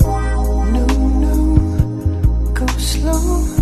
No, no, go slow.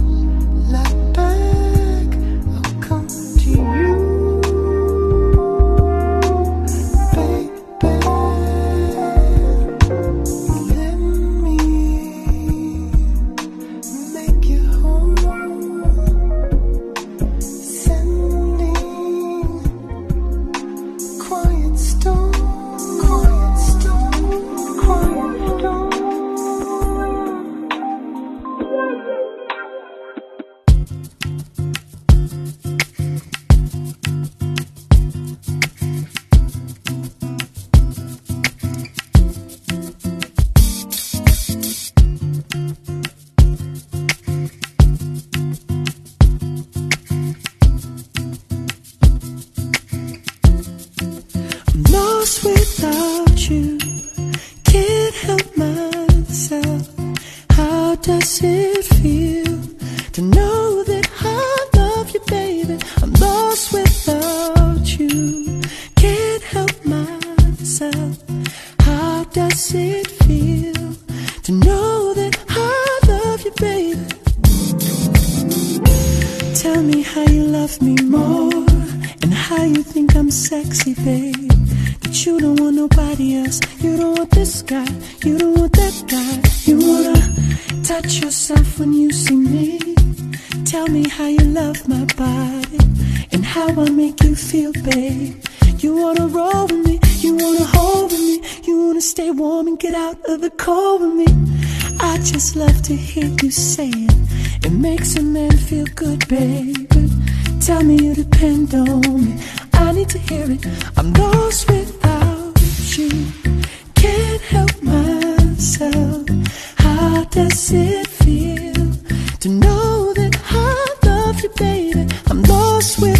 I'm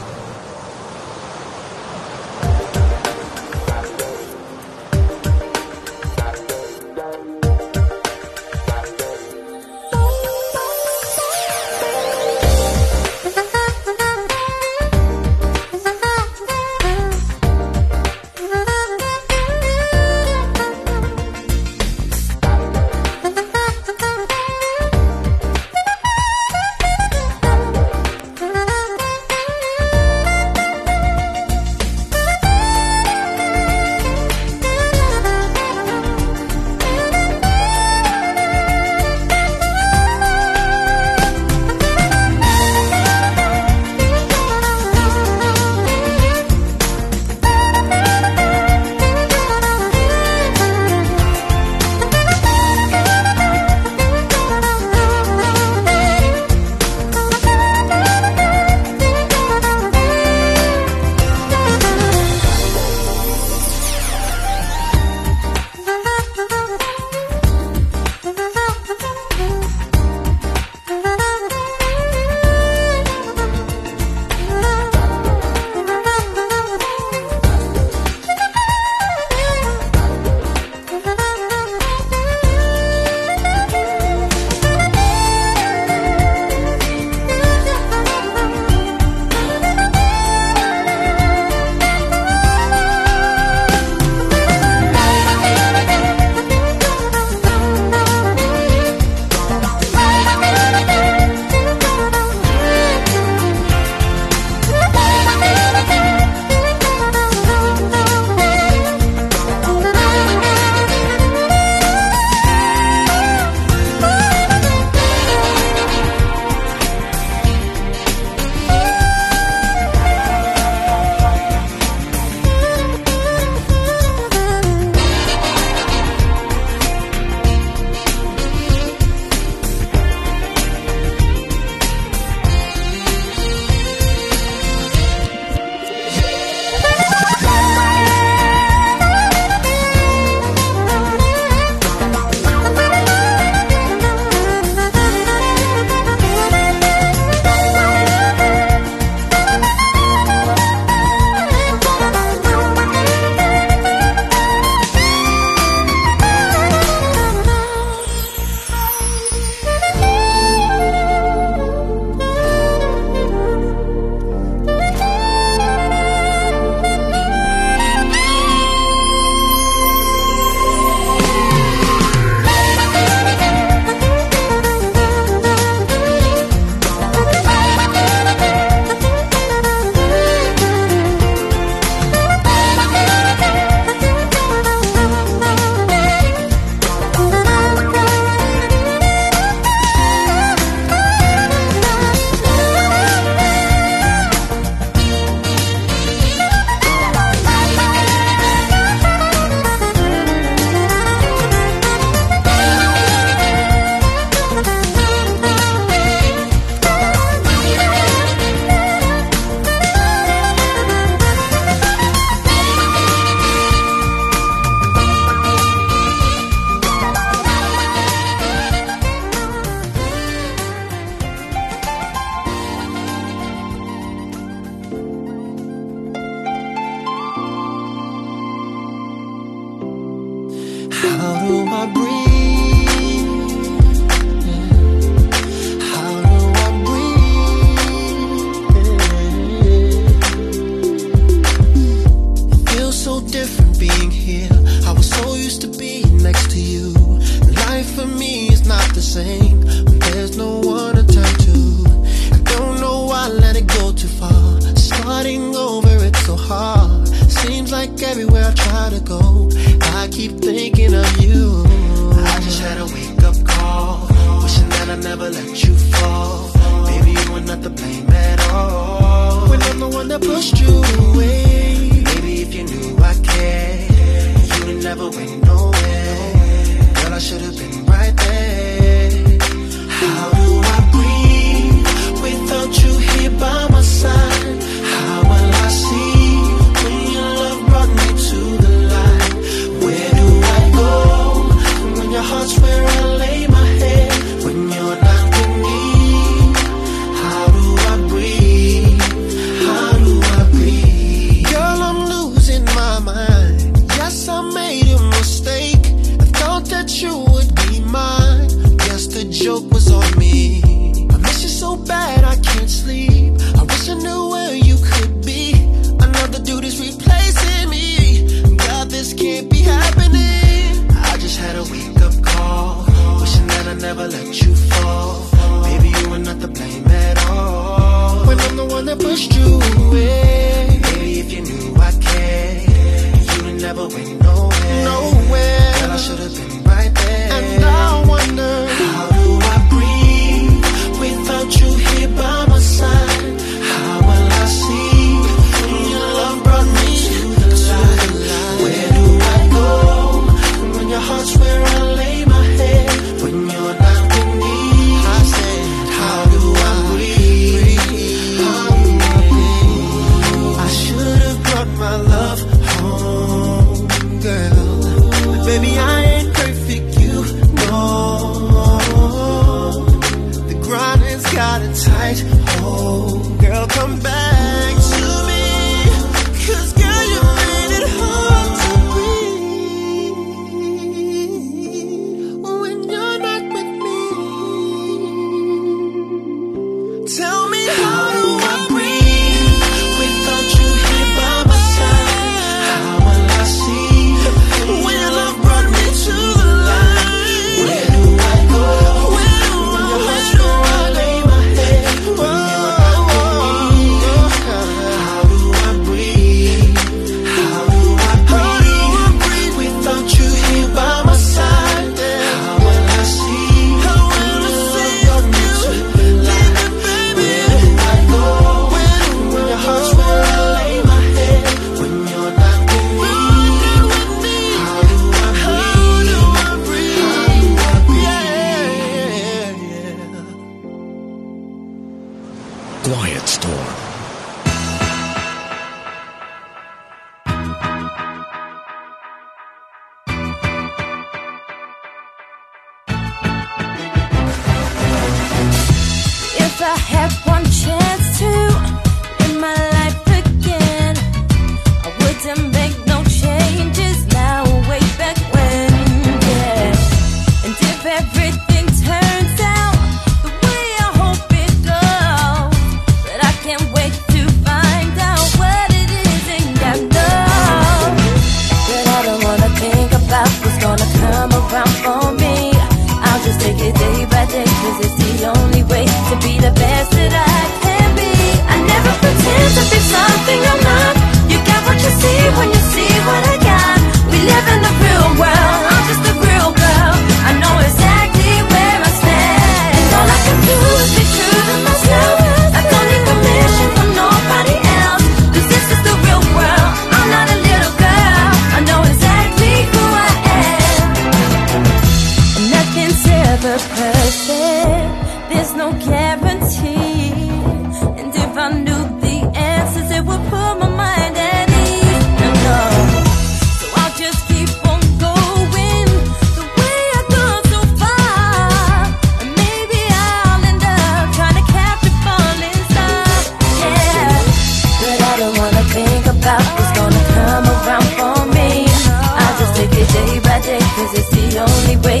Quiet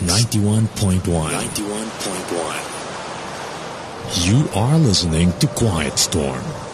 91.1. 91.1. You are listening to Quiet Storm.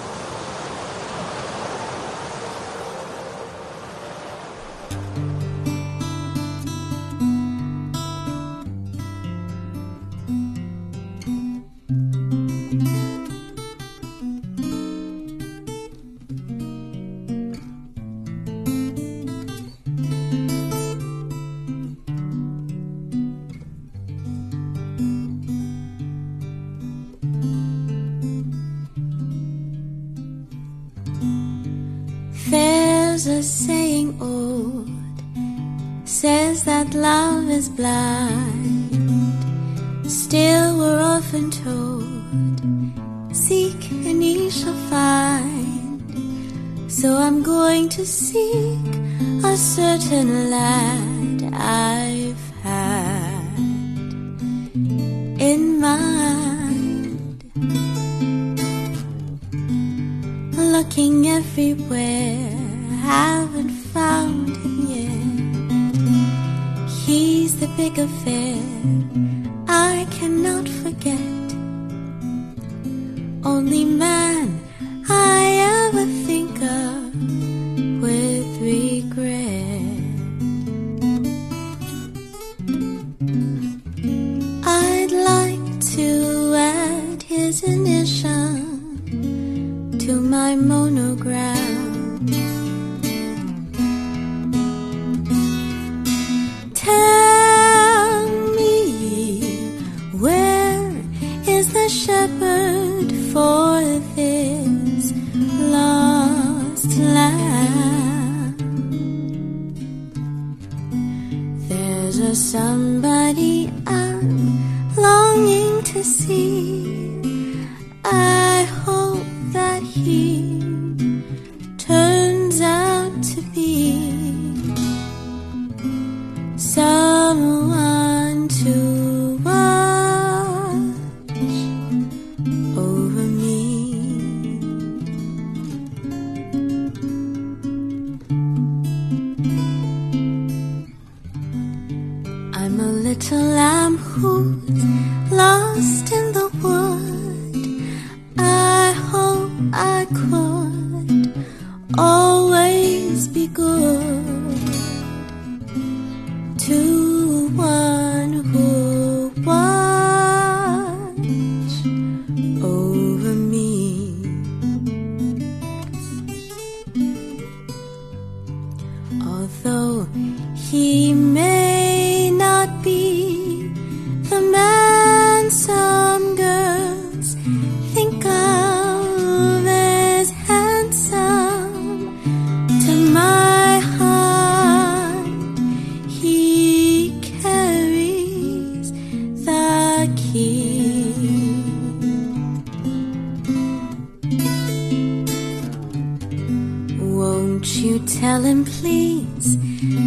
please,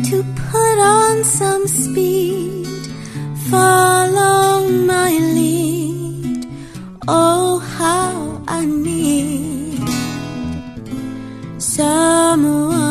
to put on some speed. Follow my lead. Oh, how I need someone.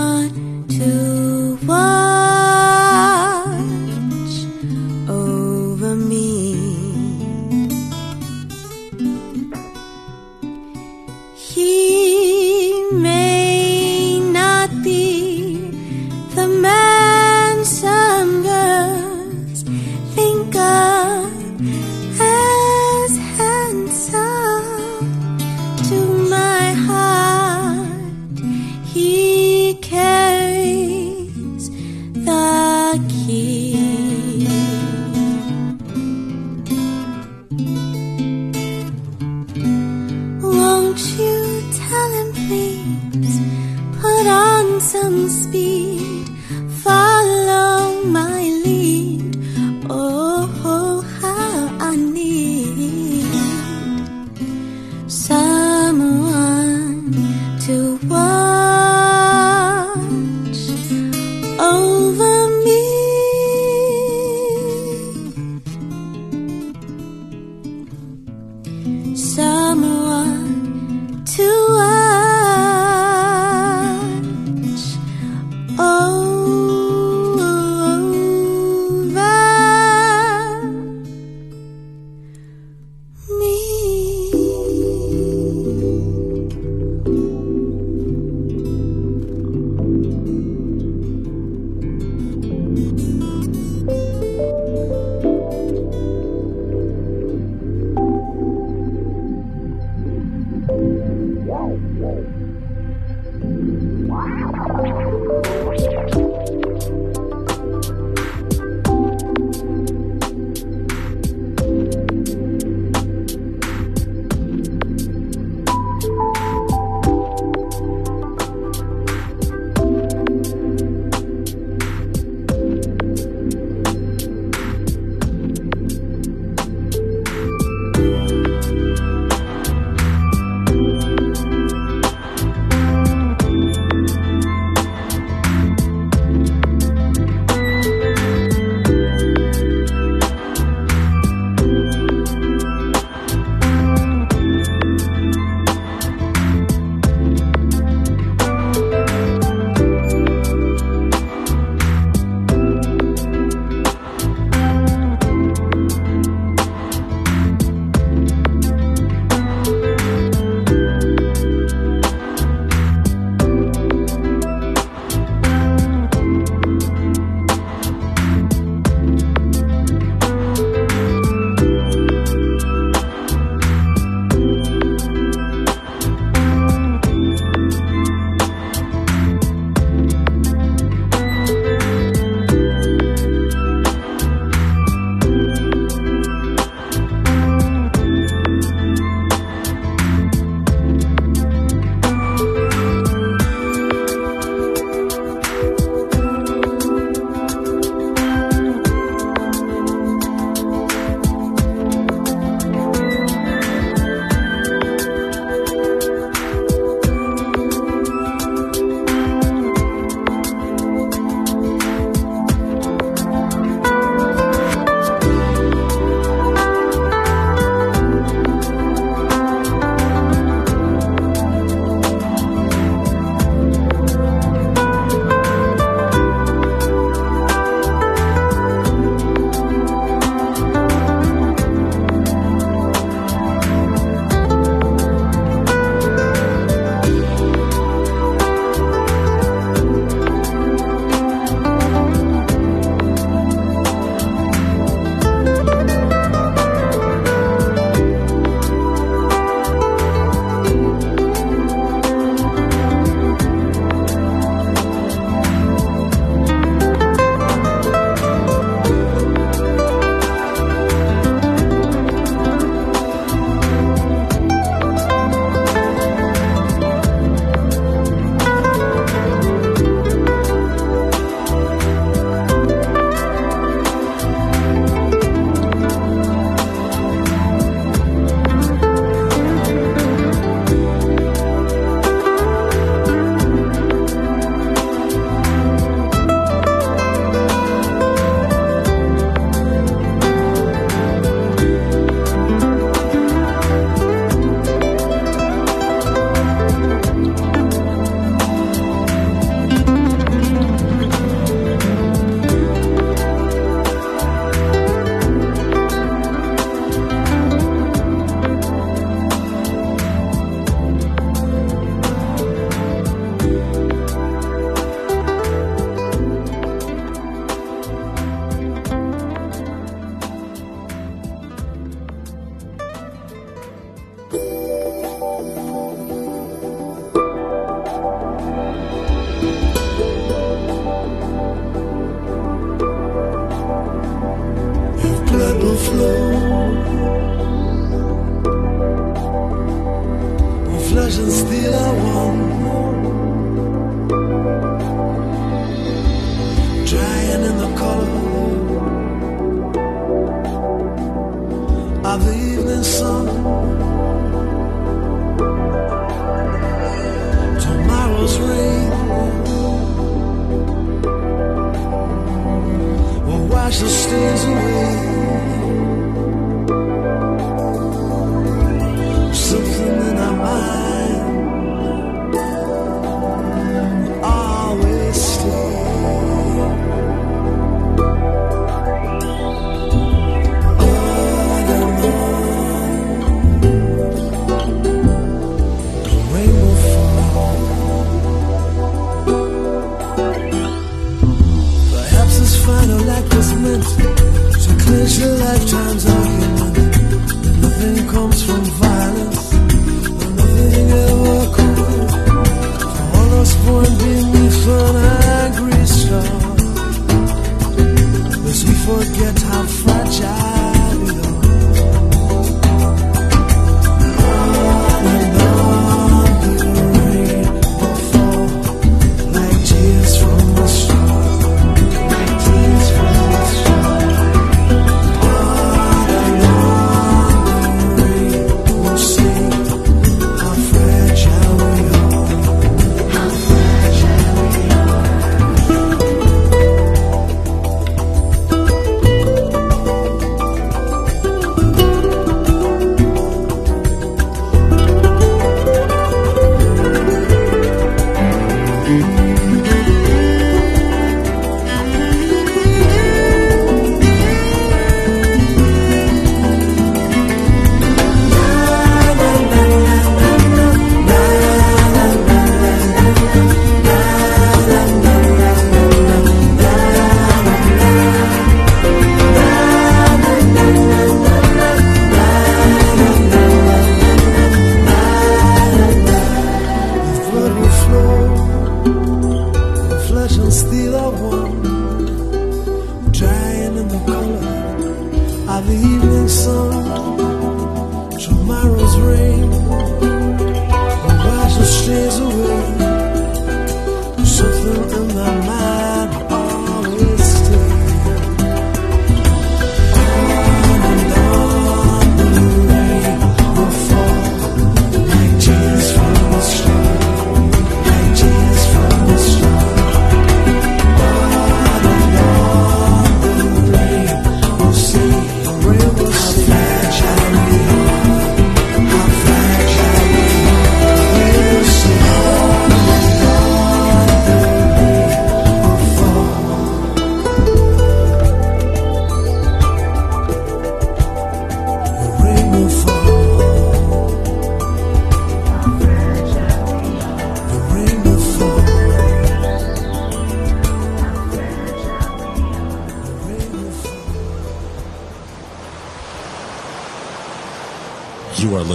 the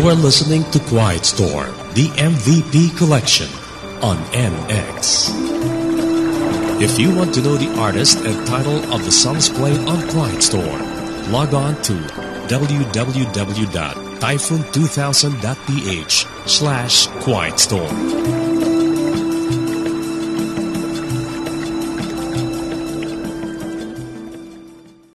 You are listening to Quiet Storm, the MVP collection on MX. If you want to know the artist and title of the songs played on Quiet Storm, log on to www.typhoon2000.ph slash quiet storm.